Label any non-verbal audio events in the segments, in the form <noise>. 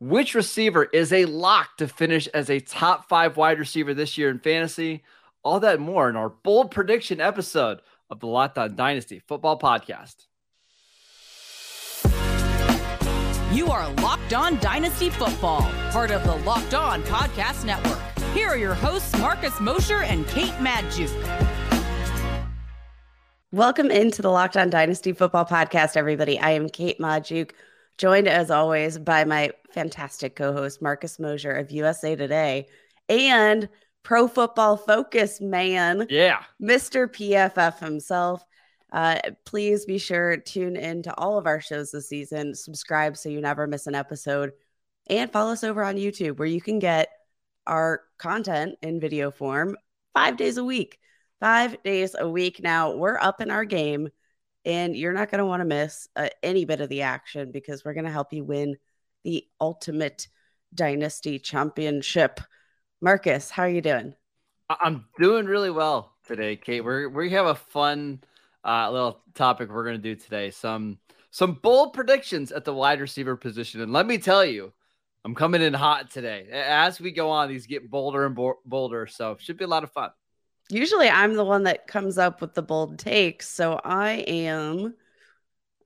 Which receiver is a lock to finish as a top five wide receiver this year in fantasy? All that more in our bold prediction episode of the Locked On Dynasty Football Podcast. You are Locked On Dynasty Football, part of the Locked On Podcast Network. Here are your hosts, Marcus Mosher and Kate Magdziuk. Welcome into the Locked On Dynasty Football Podcast, everybody. I am Kate Magdziuk, joined as always by my fantastic co-host Marcus Mosher of USA Today and Pro Football Focus man, yeah, Mr. PFF himself. Uh, please be sure to tune in to all of our shows this season. Subscribe so you never miss an episode, and follow us over on YouTube where you can get our content in video form five days a week five days a week. Now we're up in our game, and you're not going to want to miss uh, any bit of the action because we're going to help you win the ultimate dynasty championship. Marcus, how are you doing? I'm doing really well today, Kate. We're we have a fun uh, little topic we're going to do today. Some some bold predictions at the wide receiver position, and let me tell you, I'm coming in hot today. As we go on, these get bolder and bo- bolder, so should be a lot of fun usually I'm the one that comes up with the bold takes, so I am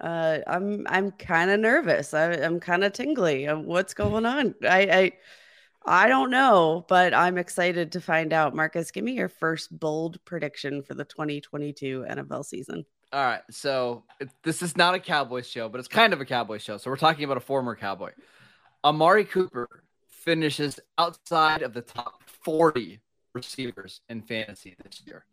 uh I'm I'm kind of nervous. I, am kind of tingly. What's going on? I I I don't know, but I'm excited to find out. Marcus, give me your first bold prediction for the 2022 NFL season. All right, so it, this is not a Cowboys show, but it's kind of a Cowboys show. So we're talking about a former Cowboy. Amari Cooper finishes outside of the top 40 receivers in fantasy this year.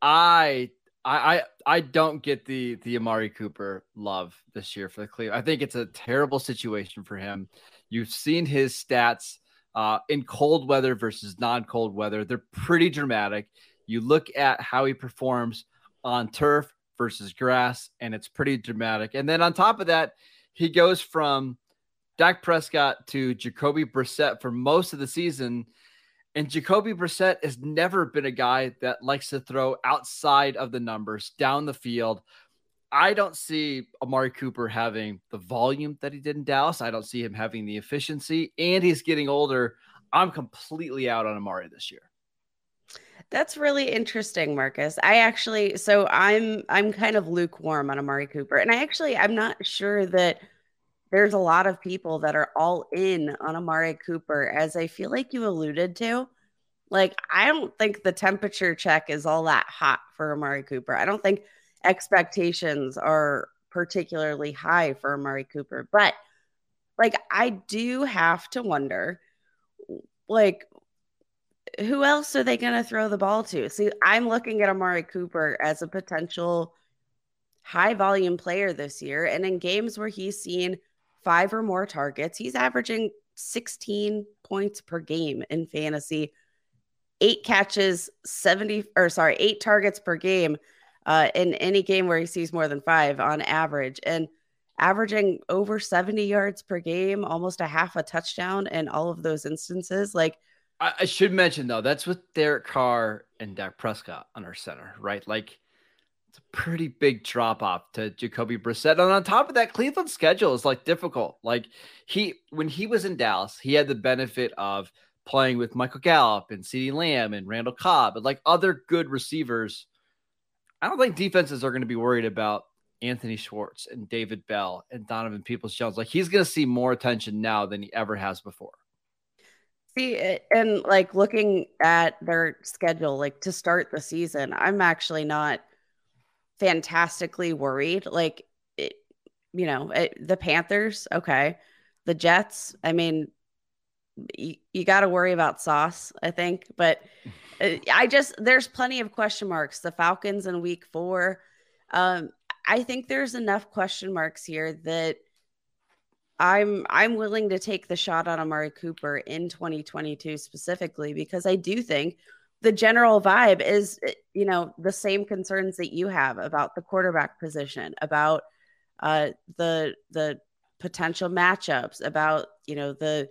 I I I I don't get the the Amari Cooper love this year for the Cleveland. I think it's a terrible situation for him. You've seen his stats uh, in cold weather versus non-cold weather. They're pretty dramatic. You look at how he performs on turf versus grass, and it's pretty dramatic. And then on top of that, he goes from Dak Prescott to Jacoby Brissett for most of the season and Jacoby Brissett has never been a guy that likes to throw outside of the numbers down the field. I don't see Amari Cooper having the volume that he did in Dallas. I don't see him having the efficiency, and he's getting older. I'm completely out on Amari this year. That's really interesting, Marcus. I actually so I'm I'm kind of lukewarm on Amari Cooper. And I actually I'm not sure that there's a lot of people that are all in on Amari Cooper, as I feel like you alluded to. Like, I don't think the temperature check is all that hot for Amari Cooper. I don't think expectations are particularly high for Amari Cooper, but like, I do have to wonder, like, who else are they going to throw the ball to? See, I'm looking at Amari Cooper as a potential high volume player this year. And in games where he's seen five or more targets. He's averaging 16 points per game in fantasy, eight catches, 70 or sorry, eight targets per game uh, in any game where he sees more than five on average, and averaging over 70 yards per game, almost a half a touchdown in all of those instances. Like, I, I should mention though, that's with Derek Carr and Dak Prescott on our center, right? Like, it's a pretty big drop off to Jacoby Brissett. And on top of that, Cleveland's schedule is like difficult. Like he, when he was in Dallas, he had the benefit of playing with Michael Gallup and CeeDee Lamb and Randall Cobb and like other good receivers. I don't think defenses are going to be worried about Anthony Schwartz and David Bell and Donovan Peoples Jones. Like he's going to see more attention now than he ever has before. See, and like looking at their schedule, like to start the season, I'm actually not fantastically worried. Like, it, you know, it, the Panthers, okay. The Jets, I mean, you, you got to worry about Sauce, I think. But uh, I just, there's plenty of question marks. The Falcons in week four. Um, I think there's enough question marks here that I'm I'm willing to take the shot on Amari Cooper in 2022 specifically because I do think the general vibe is eh, you know the same concerns that you have about the quarterback position about uh the the potential matchups about you know the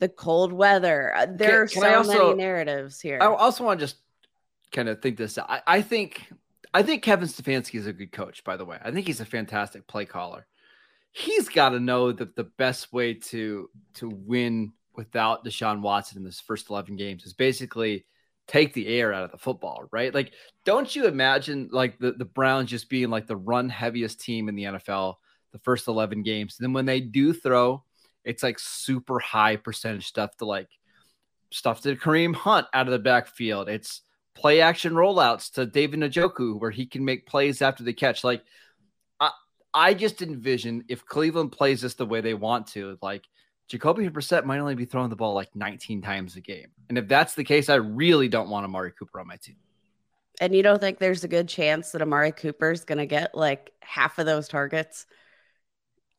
the cold weather. Uh, there can, are so also, many narratives here. I also want to just kind of think this I, I think i think kevin stefanski is a good coach by the way. I think he's a fantastic play caller. He's got to know that the best way to to win without Deshaun Watson in this first 11 games is basically take the air out of the football, right? Like, don't you imagine like the, the Browns just being like the run heaviest team in the NFL the first 11 games? And then when they do throw, it's like super high percentage stuff to like stuff to Kareem Hunt out of the backfield. It's play action rollouts to David Njoku where he can make plays after the catch. Like, I, I just envision if Cleveland plays this the way they want to, like Jacoby Brissett might only be throwing the ball like 19 times a game. And if that's the case, I really don't want Amari Cooper on my team. And you don't think there's a good chance that Amari Cooper is going to get like half of those targets?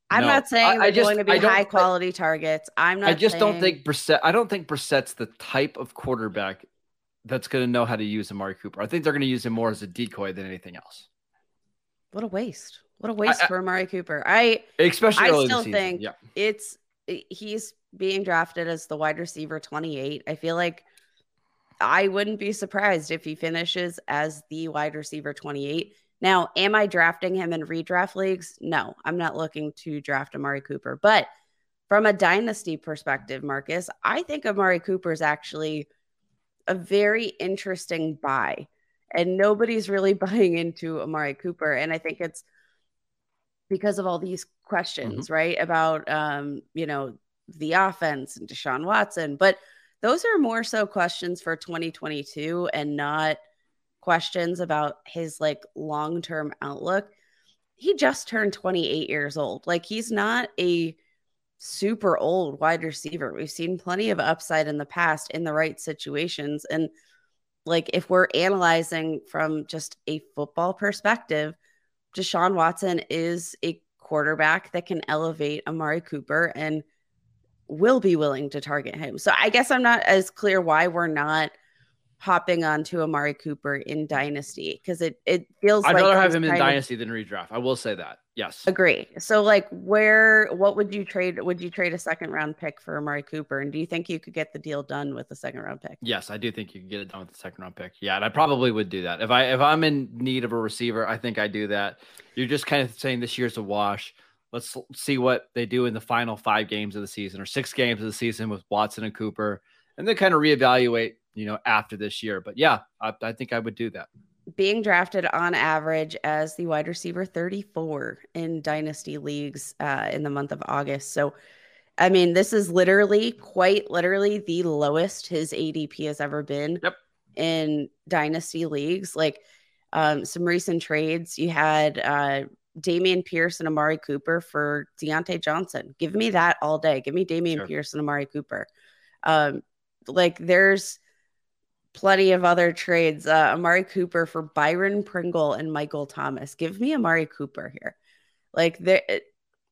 I'm no, not saying I, I just, going to be high quality targets. I'm not. I just saying... don't think Brissett. I don't think Brissett's the type of quarterback that's going to know how to use Amari Cooper. I think they're going to use him more as a decoy than anything else. What a waste! What a waste I, for Amari Cooper. I especially I still think yeah. it's he's being drafted as the wide receiver 28. I feel like I wouldn't be surprised if he finishes as the wide receiver 28. Now, am I drafting him in redraft leagues? No, I'm not looking to draft Amari Cooper. But from a dynasty perspective, Marcus, I think Amari Cooper is actually a very interesting buy. And nobody's really <laughs> buying into Amari Cooper. And I think it's because of all these questions, mm-hmm. right? About um, you know, the offense and Deshaun Watson. But those are more so questions for 2022 and not questions about his like long-term outlook. He just turned 28 years old. Like he's not a super old wide receiver. We've seen plenty of upside in the past in the right situations and like if we're analyzing from just a football perspective, Deshaun Watson is a quarterback that can elevate Amari Cooper and will be willing to target him. So I guess I'm not as clear why we're not hopping onto Amari Cooper in Dynasty because it it feels. I'd like rather have him in Dynasty of... than redraft. I will say that. Yes. Agree. So like where what would you trade would you trade a second round pick for Amari Cooper and do you think you could get the deal done with the second round pick? Yes, I do think you could get it done with the second round pick. Yeah, and I probably would do that. If I if I'm in need of a receiver, I think I do that. You're just kind of saying this year's a wash. Let's see what they do in the final 5 games of the season or 6 games of the season with Watson and Cooper and then kind of reevaluate, you know, after this year. But yeah, I, I think I would do that being drafted on average as the wide receiver 34 in dynasty leagues uh, in the month of August. So, I mean, this is literally, quite literally, the lowest his ADP has ever been yep. in dynasty leagues. Like um, some recent trades, you had uh, Dameon Pierce and Amari Cooper for Diontae Johnson. Give me that all day. Give me Dameon sure. Pierce and Amari Cooper. Um, like there's plenty of other trades. Uh, Amari Cooper for Byron Pringle and Michael Thomas. Give me Amari Cooper here. Like there, it,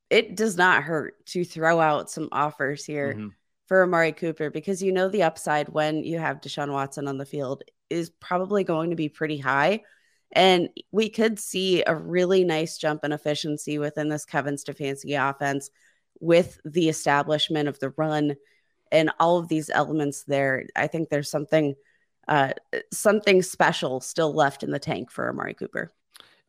it does not hurt to throw out some offers here mm-hmm. for Amari Cooper because you know the upside when you have Deshaun Watson on the field is probably going to be pretty high. And we could see a really nice jump in efficiency within this Kevin Stefanski offense with the establishment of the run and all of these elements there. I think there's something – uh, something special still left in the tank for Amari Cooper.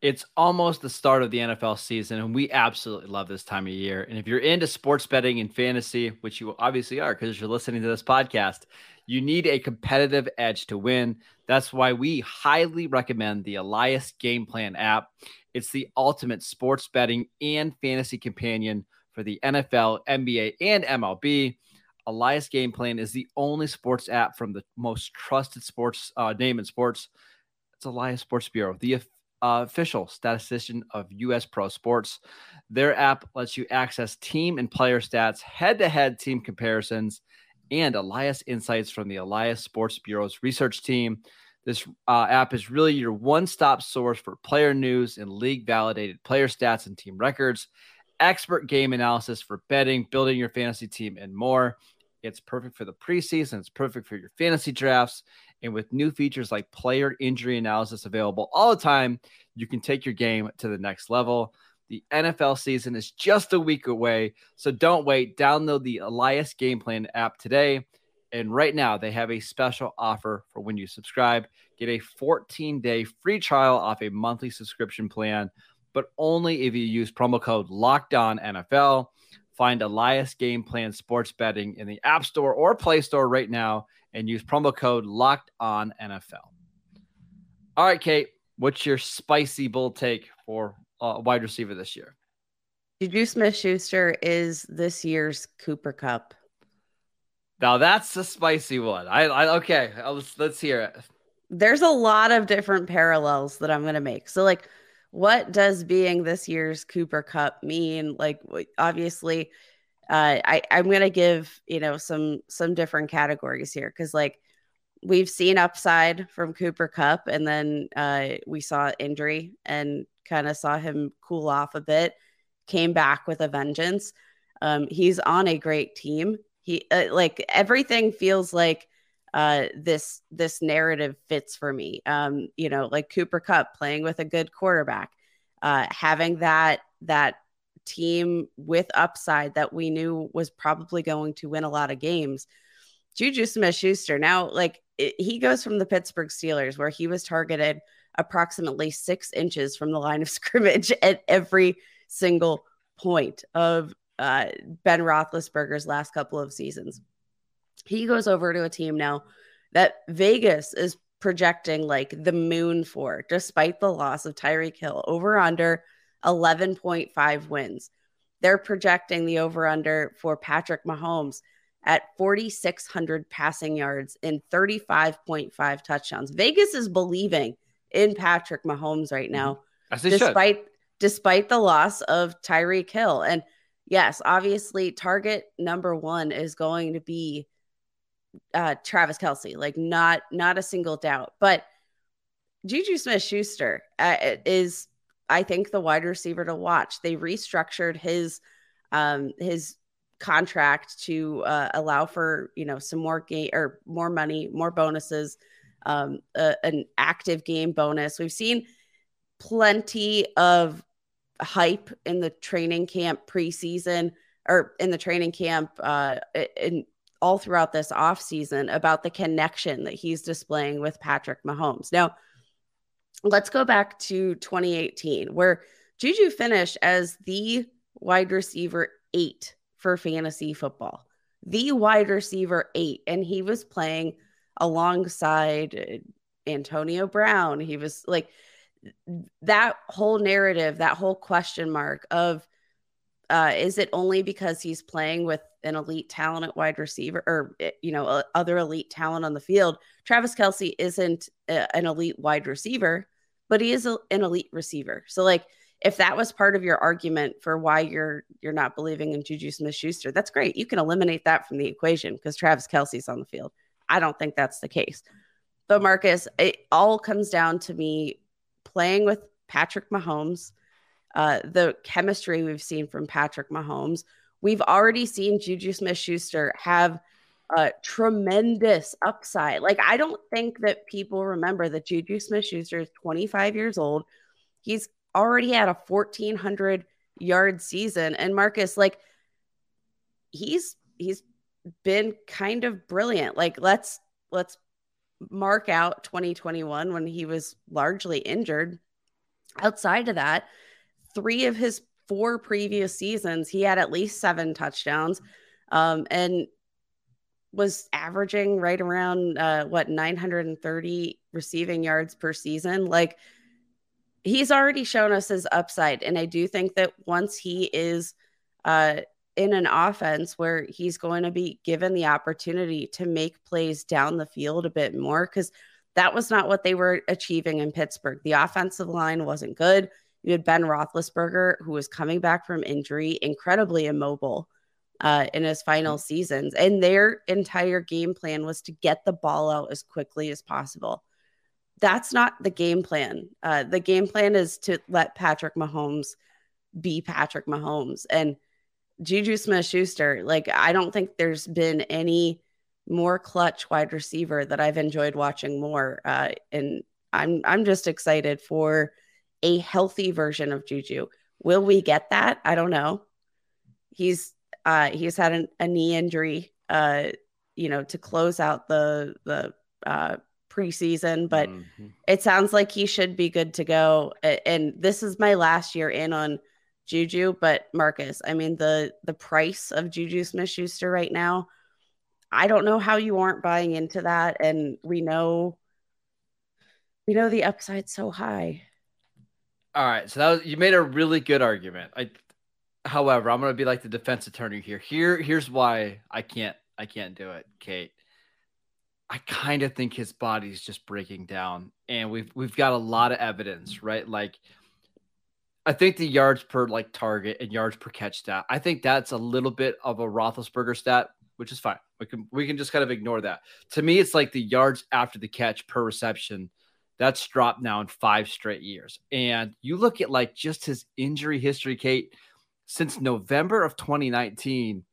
It's almost the start of the NFL season, and we absolutely love this time of year. And if you're into sports betting and fantasy, which you obviously are because you're listening to this podcast, you need a competitive edge to win. That's why we highly recommend the Elias Game Plan app. It's the ultimate sports betting and fantasy companion for the NFL, NBA, and MLB. Elias Game Plan is the only sports app from the most trusted sports uh, name in sports. It's Elias Sports Bureau, the uh, official statistician of U.S. Pro Sports. Their app lets you access team and player stats, head to head team comparisons, and Elias insights from the Elias Sports Bureau's research team. This uh, app is really your one stop source for player news and league validated player stats and team records expert game analysis for betting, building your fantasy team, and more. It's perfect for the preseason, it's perfect for your fantasy drafts. And with new features like player injury analysis available all the time, you can take your game to the next level. The NFL season is just a week away, so don't wait. Download the Elias Game Plan app today. And right now, they have a special offer for when you subscribe. Get a 14 day free trial off a monthly subscription plan but only if you use promo code Locked On NFL. Find Elias Game Plan Sports Betting in the App Store or Play Store right now and use promo code Locked On NFL. All right, Kate, what's your spicy bull take for uh, wide receiver this year? Juju Smith Schuster is this year's Cooper Kupp. Now that's a spicy one. I, I okay. Let's let's hear it. There's a lot of different parallels that I'm gonna make. So like, what does being this year's Cooper Kupp mean? Like, obviously, uh, I I'm gonna give you know some some different categories here because like we've seen upside from Cooper Kupp, and then uh, we saw injury and kind of saw him cool off a bit. Came back with a vengeance. Um, he's on a great team he uh, like everything feels like uh this this narrative fits for me um you know like cooper Kupp playing with a good quarterback uh having that that team with upside that we knew was probably going to win a lot of games juju smith schuster now like it, he goes from the pittsburgh steelers where he was targeted approximately six inches from the line of <laughs> scrimmage at every single point of uh, Ben Roethlisberger's last couple of seasons. He goes over to a team now that Vegas is projecting like the moon for, despite the loss of Tyreek Hill, over under 11.5 wins. They're projecting the over under for Patrick Mahomes at 4,600 passing yards and 35.5 touchdowns. Vegas is believing in Patrick Mahomes right now, despite should. despite the loss of Tyreek Hill. And yes, obviously, target number one is going to be uh, Travis Kelce, like not not a single doubt. But Juju Smith Schuster uh, is, I think, the wide receiver to watch. They restructured his um, his contract to uh, allow for you know some more game or more money, more bonuses, um, uh, an active game bonus. We've seen plenty of hype in the training camp preseason or in the training camp uh, in all throughout this offseason about the connection that he's displaying with Patrick Mahomes. Now, let's go back to 2018, where Juju finished as the wide receiver eight for fantasy football, the wide receiver eight. And he was playing alongside Antonio Brown. He was like, that whole narrative, that whole question mark of uh, is it only because he's playing with an elite talent at wide receiver or, eh, you know, other elite talent on the field? Travis Kelce isn't a, an elite wide receiver, but he is a, an elite receiver. So, like, if that was part of your argument for why you're you're not believing in Juju Smith Schuster, that's great. You can eliminate that from the equation because Travis Kelce's on the field. I don't think that's the case. But Marcus, it all comes down to me playing with Patrick Mahomes, uh, the chemistry we've seen from Patrick Mahomes. We've already seen Juju Smith Schuster have a tremendous upside. Like, I don't think that people remember that Juju Smith Schuster is 25 years old. He's already had a 1,400 yard season. And Marcus, like, he's, he's, been kind of brilliant. Like let's let's mark out 2021 when he was largely injured. Outside of that, three of his four previous seasons, he had at least seven touchdowns um, and was averaging right around uh, what 930 receiving yards per season. Like he's already shown us his upside. And I do think that once he is uh, in an offense where he's going to be given the opportunity to make plays down the field a bit more because that was not what they were achieving in Pittsburgh. The offensive line wasn't good. You had Ben Roethlisberger, who was coming back from injury, incredibly immobile uh, in his final mm-hmm. seasons. And their entire game plan was to get the ball out as quickly as possible. That's not the game plan. Uh, the game plan is to let Patrick Mahomes be Patrick Mahomes. And Juju Smith Schuster, like, I don't think there's been any more clutch wide receiver that I've enjoyed watching more. Uh, and I'm I'm just excited for a healthy version of Juju. Will we get that? I don't know. He's uh, he's had an, a knee injury, uh, you know, to close out the the uh, preseason, but mm-hmm. it sounds like he should be good to go. And this is my last year in on Juju, but Marcus, I mean the the price of Juju Smith Schuster right now, I don't know how you aren't buying into that. And we know we know the upside's so high. All right. So that was, you made a really good argument. I however, I'm gonna be like the defense attorney here. Here, here's why I can't I can't do it, Kate. I kind of think his body's just breaking down, and we've we've got a lot of evidence, right? Like, I think the yards per like target and yards per catch stat. I think that's a little bit of a Roethlisberger stat, which is fine. We can we can just kind of ignore that. To me, it's like the yards after the catch per reception. That's dropped now in five straight years. And you look at like just his injury history, Kate, since November of 2019,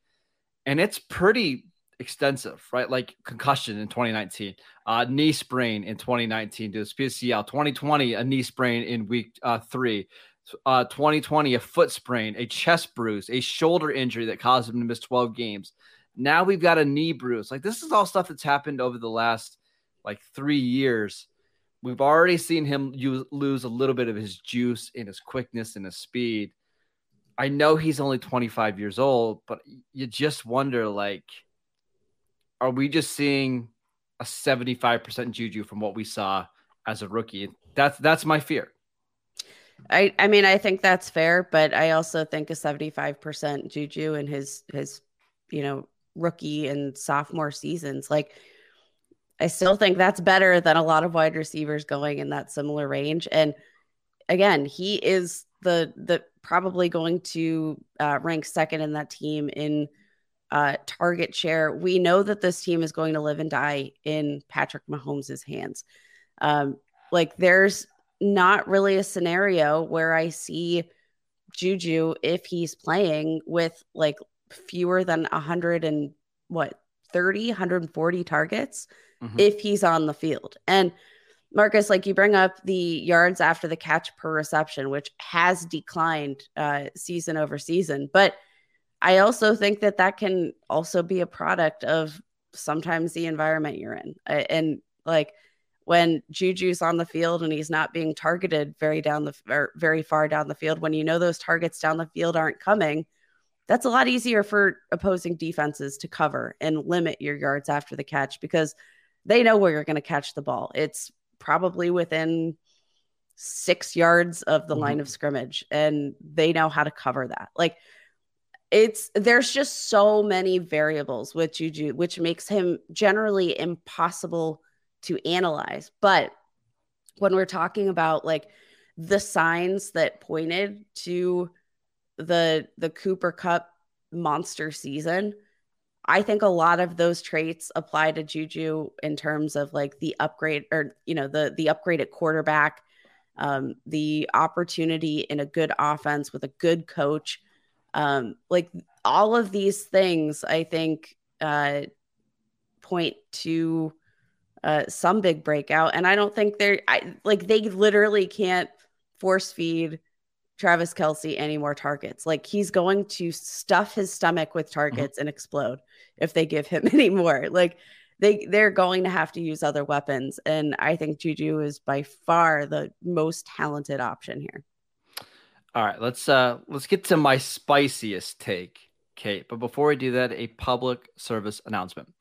and it's pretty extensive, right? Like concussion in 2019, uh, knee sprain in 2019 to his PCL, 2020, a knee sprain in week uh, three, uh, 2020, a foot sprain, a chest bruise, a shoulder injury that caused him to miss 12 games. Now we've got a knee bruise. Like this is all stuff that's happened over the last like three years. We've already seen him lose a little bit of his juice in his quickness and his speed. I know he's only 25 years old, but you just wonder like – are we just seeing a 75% Juju from what we saw as a rookie? That's that's my fear. I I mean I think that's fair, but I also think a 75% Juju in his his you know rookie and sophomore seasons like I still think that's better than a lot of wide receivers going in that similar range and again, he is the the probably going to uh, rank second in that team in uh, target share. We know that this team is going to live and die in Patrick Mahomes' hands. Um, like, there's not really a scenario where I see Juju if he's playing with like fewer than 100 and what 30, 140 targets mm-hmm. if he's on the field. And Marcus, like you bring up the yards after the catch per reception, which has declined uh, season over season, but I also think that that can also be a product of sometimes the environment you're in. And like when Juju's on the field and he's not being targeted very down the or very far down the field, when you know those targets down the field aren't coming, that's a lot easier for opposing defenses to cover and limit your yards after the catch because they know where you're going to catch the ball. It's probably within six yards of the mm-hmm. line of scrimmage, and they know how to cover that. Like it's there's just so many variables with Juju, which makes him generally impossible to analyze. But when we're talking about like the signs that pointed to the the Cooper Kupp monster season, I think a lot of those traits apply to Juju in terms of like the upgrade or you know the the upgraded quarterback, um, the opportunity in a good offense with a good coach um, like all of these things, I think, uh, point to uh, some big breakout. And I don't think they're I, like they literally can't force feed Travis Kelce any more targets. Like he's going to stuff his stomach with mm-hmm. targets mm-hmm. and explode if they give him <laughs> any more. Like they they're going to have to use other weapons. And I think Juju is by far the most talented option here. All right, let's uh let's get to my spiciest take, Kate. But before we do that, a public service announcement.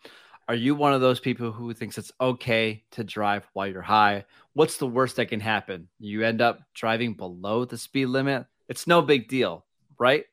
Are you one of those people who thinks it's okay to drive while you're high? What's the worst that can happen? You end up driving below the speed limit? It's no big deal, right?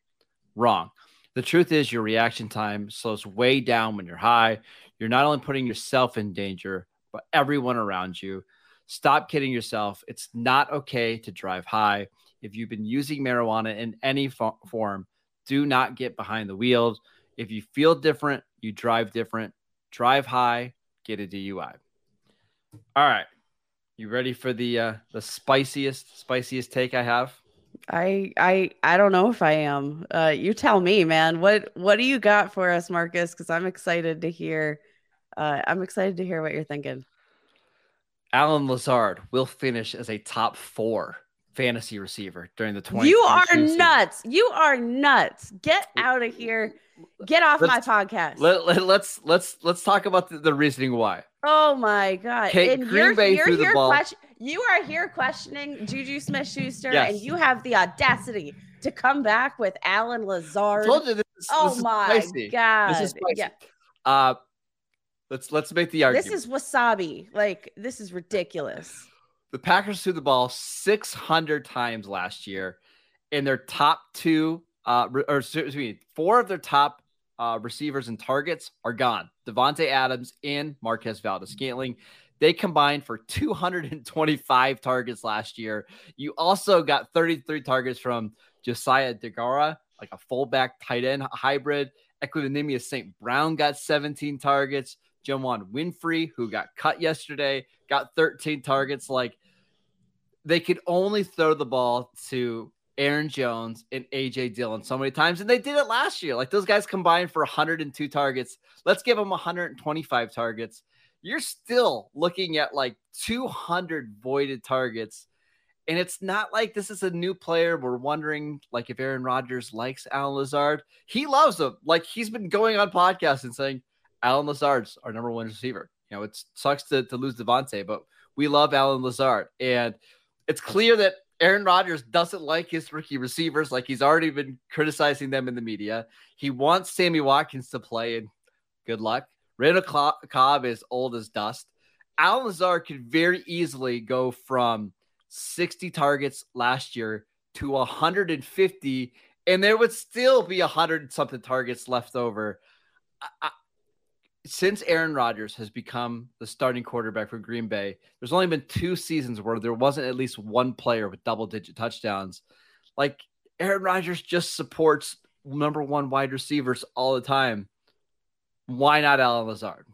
Wrong. The truth is, your reaction time slows way down when you're high. You're not only putting yourself in danger, but everyone around you. Stop kidding yourself. It's not okay to drive high. If you've been using marijuana in any fo- form, do not get behind the wheels. If you feel different, you drive different. Drive high, get a DUI. All right. You ready for the uh the spiciest spiciest take I have? I I I don't know if I am. Uh you tell me, man. What what do you got for us, Marcus? Cuz I'm excited to hear uh I'm excited to hear what you're thinking. Allen Lazard will finish as a top 4 fantasy receiver during the 20. You are season. nuts. You are nuts. Get out of here. Get off let's, my podcast. Let, let, let's let's let's talk about the, the reasoning why. Oh my god! Kate, and Green you're, Bay you're threw the here ball. question- you are here questioning Juju Smith-Schuster, Yes. and you have the audacity to come back with Allen Lazard. told you this, is- oh this is my spicy. god! This is spicy. Yeah, Uh, let's let's make the argument. this is wasabi. Like this is ridiculous. The Packers threw the ball 600 times last year, and their top two, uh, or excuse me, four of their top uh, receivers and targets are gone. Davante Adams and Marquez Valdes Scantling. They combined for 225 targets last year. You also got 33 targets from Josiah Deguara, like a fullback tight end hybrid. Equanimeous St. Brown got 17 targets. Juwann Winfree, who got cut yesterday, got 13 targets. Like they could only throw the ball to Aaron Jones and AJ Dillon so many times, and they did it last year. Like those guys combined for 102 targets. Let's give them 125 targets. You're still looking at like 200 voided targets. And it's not like this is a new player. We're wondering like if Aaron Rodgers likes Allen Lazard. He loves him. Like he's been going on podcasts and saying Allen Lazard's our number one receiver. You know, it sucks to, to lose Davante, but we love Allen Lazard. And it's clear that Aaron Rodgers doesn't like his rookie receivers. Like he's already been criticizing them in the media. He wants Sammy Watkins to play, and good luck. Randall Cobb is old as dust. Allen Lazard could very easily go from 60 targets last year to 150, and there would still be 100 something targets left over. I, since Aaron Rodgers has become the starting quarterback for Green Bay, there's only been two seasons where there wasn't at least one player with double digit touchdowns. Like Aaron Rodgers just supports number one wide receivers all the time. Why not Allen Lazard?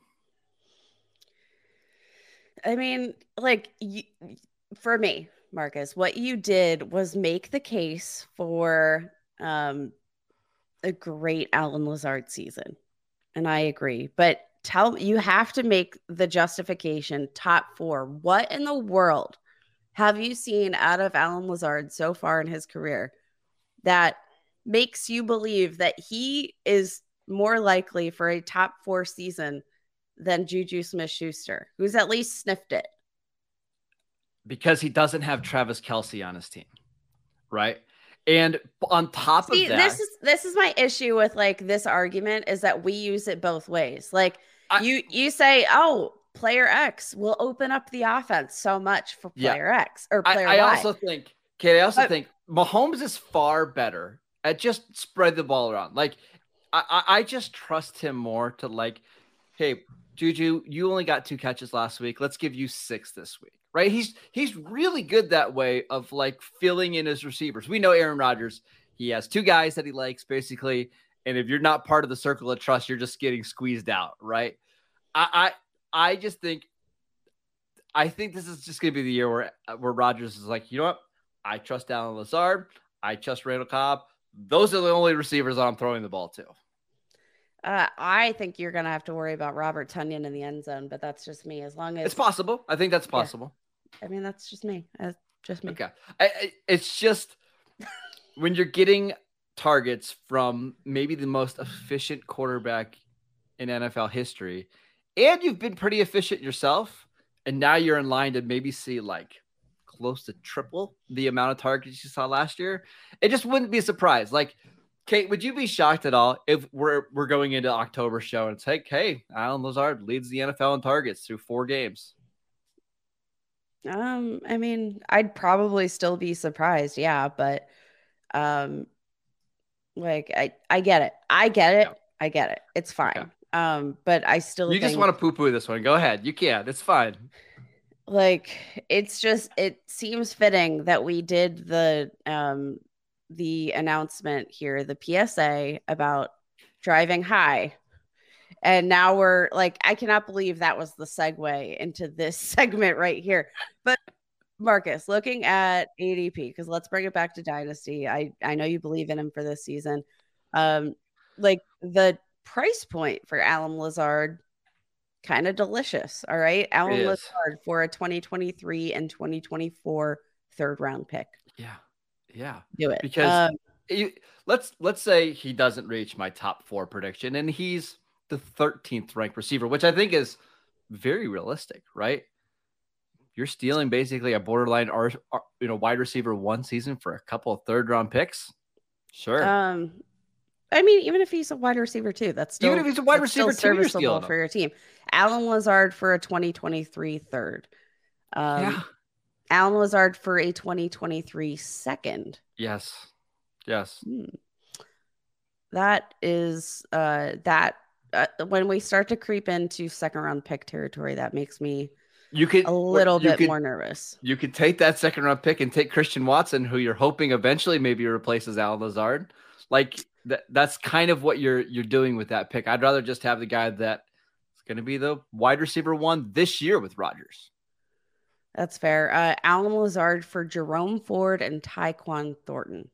I mean, like you, for me, Marcus, what you did was make the case for um, a great Allen Lazard season, and I agree. But tell you have to make the justification top four. What in the world have you seen out of Allen Lazard so far in his career that makes you believe that he is more likely for a top four season than Juju Smith Schuster, who's at least sniffed it? Because he doesn't have Travis Kelce on his team, right? And on top See, of that, this is this is my issue with like this argument is that we use it both ways. Like I- you you say, oh, player X will open up the offense so much for Yeah. player X or I, player I Y. also think, Kate, I also But- think Mahomes is far better at just spread the ball around. Like, I, I, I just trust him more to like, hey, Juju, you only got two catches last week. Let's give you six this week. Right? He's he's really good that way of like filling in his receivers. We know Aaron Rodgers, he has two guys that he likes basically. And if you're not part of the circle of trust, you're just getting squeezed out, right? I I, I just think I think this is just going to be the year where where Rodgers is like, you know what? I trust Allen Lazard. I trust Randall Cobb. Those are the only receivers that I'm throwing the ball to. Uh, I think you're gonna have to worry about Robert Tonyan in the end zone, but that's just me. As long as It's possible. I think that's possible. I mean, that's just me. That's just me. Okay. I, I, it's just <laughs> when you're getting targets from maybe the most efficient quarterback in NFL history, and you've been pretty efficient yourself, and now you're in line to maybe see like close to triple the amount of targets you saw last year, it just wouldn't be a surprise. Like, Kate, would you be shocked at all if we're we're going into October show and it's like, hey, Allen Lazard leads the NFL in targets through four games? Um, I mean, I'd probably still be surprised, yeah, but um like I I get it. I get it. Yeah. I get it. It's fine. Um, but I still You just want to poo-poo this one. Go ahead. You can. It's fine. like it's just it seems fitting that we did the um the announcement here, the PSA about driving high. And now we're like, I cannot believe that was the segue into this <laughs> segment right here. But Marcus, looking at ADP, because let's bring it back to Dynasty. I, I know you believe in him for this season. Um, like the price point for Allen Lazard, kind of delicious. All right. Allen. Lazard for a 2023 and 2024 third round pick. Yeah. Yeah. Do it. Because Um, you, let's let's say he doesn't reach my top four prediction and he's the 13th ranked receiver, which I think is very realistic, right? You're stealing basically a borderline or you know wide receiver one season for a couple of third round picks. Sure. Um, I mean, even if he's a wide receiver too, that's still even if he's a wide receiver too, serviceable for your team. Allen Lazard for a 2023 third. Um, yeah. Allen Lazard for a 2023 second. Yes. Yes. Hmm. That is uh that uh, when we start to creep into second round pick territory, that makes me you could a little bit could, more nervous. You could take that second round pick and take Christian Watson, who you're hoping eventually maybe replaces Allen Lazard. Like that, that's kind of what you're you're doing with that pick. I'd rather just have the guy that is going to be the wide receiver one this year with Rodgers. That's fair. Uh, Allen Lazard for Jerome Ford and Tyquan Thornton.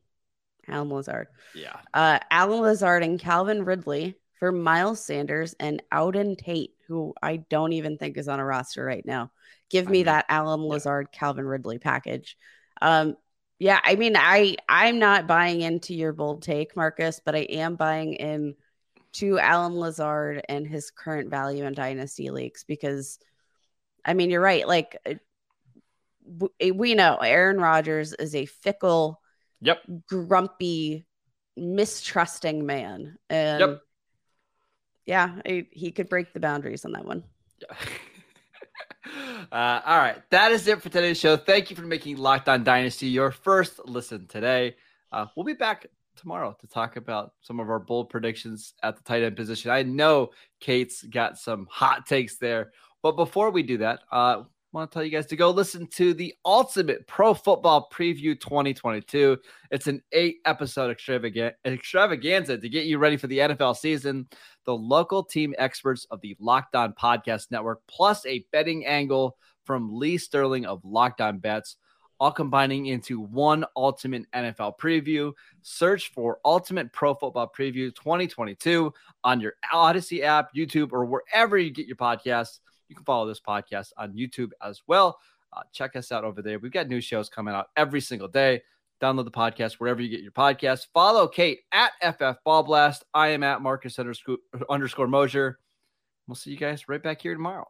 Allen Lazard. Yeah. Uh, Allen Lazard and Calvin Ridley for Miles Sanders and Auden Tate, who I don't even think is on a roster right now. Give me I mean, that Allen Lazard, yeah. Calvin Ridley package. Um, yeah, I mean, I I'm not buying into your bold take, Marcus, but I am buying in to Allen Lazard and his current value in dynasty leagues because, I mean, you're right. Like uh, we know, Aaron Rodgers is a fickle, yep, grumpy, mistrusting man, and yep yeah, he could break the boundaries on that one. Yeah. <laughs> uh, all right, that is it for today's show. Thank you for making Locked On Dynasty your first listen today. Uh, we'll be back tomorrow to talk about some of our bold predictions at the tight end position. I know Kate's got some hot takes there, but before we do that, uh, want to tell you guys to go listen to the Ultimate Pro Football Preview 2022. It's an eight episode extravaganza to get you ready for the NFL season. The local team experts of the Locked On Podcast Network, plus a betting angle from Lee Sterling of Locked On Bets, all combining into one ultimate NFL preview. Search for Ultimate Pro Football Preview 2022 on your Odyssey app, YouTube, or wherever you get your podcasts. You can follow this podcast on YouTube as well. Uh, check us out over there. We've got new shows coming out every single day. Download the podcast wherever you get your podcast. Follow Kate at FF Ball Blast. I am at Marcus underscore, underscore Mosher. We'll see you guys right back here tomorrow.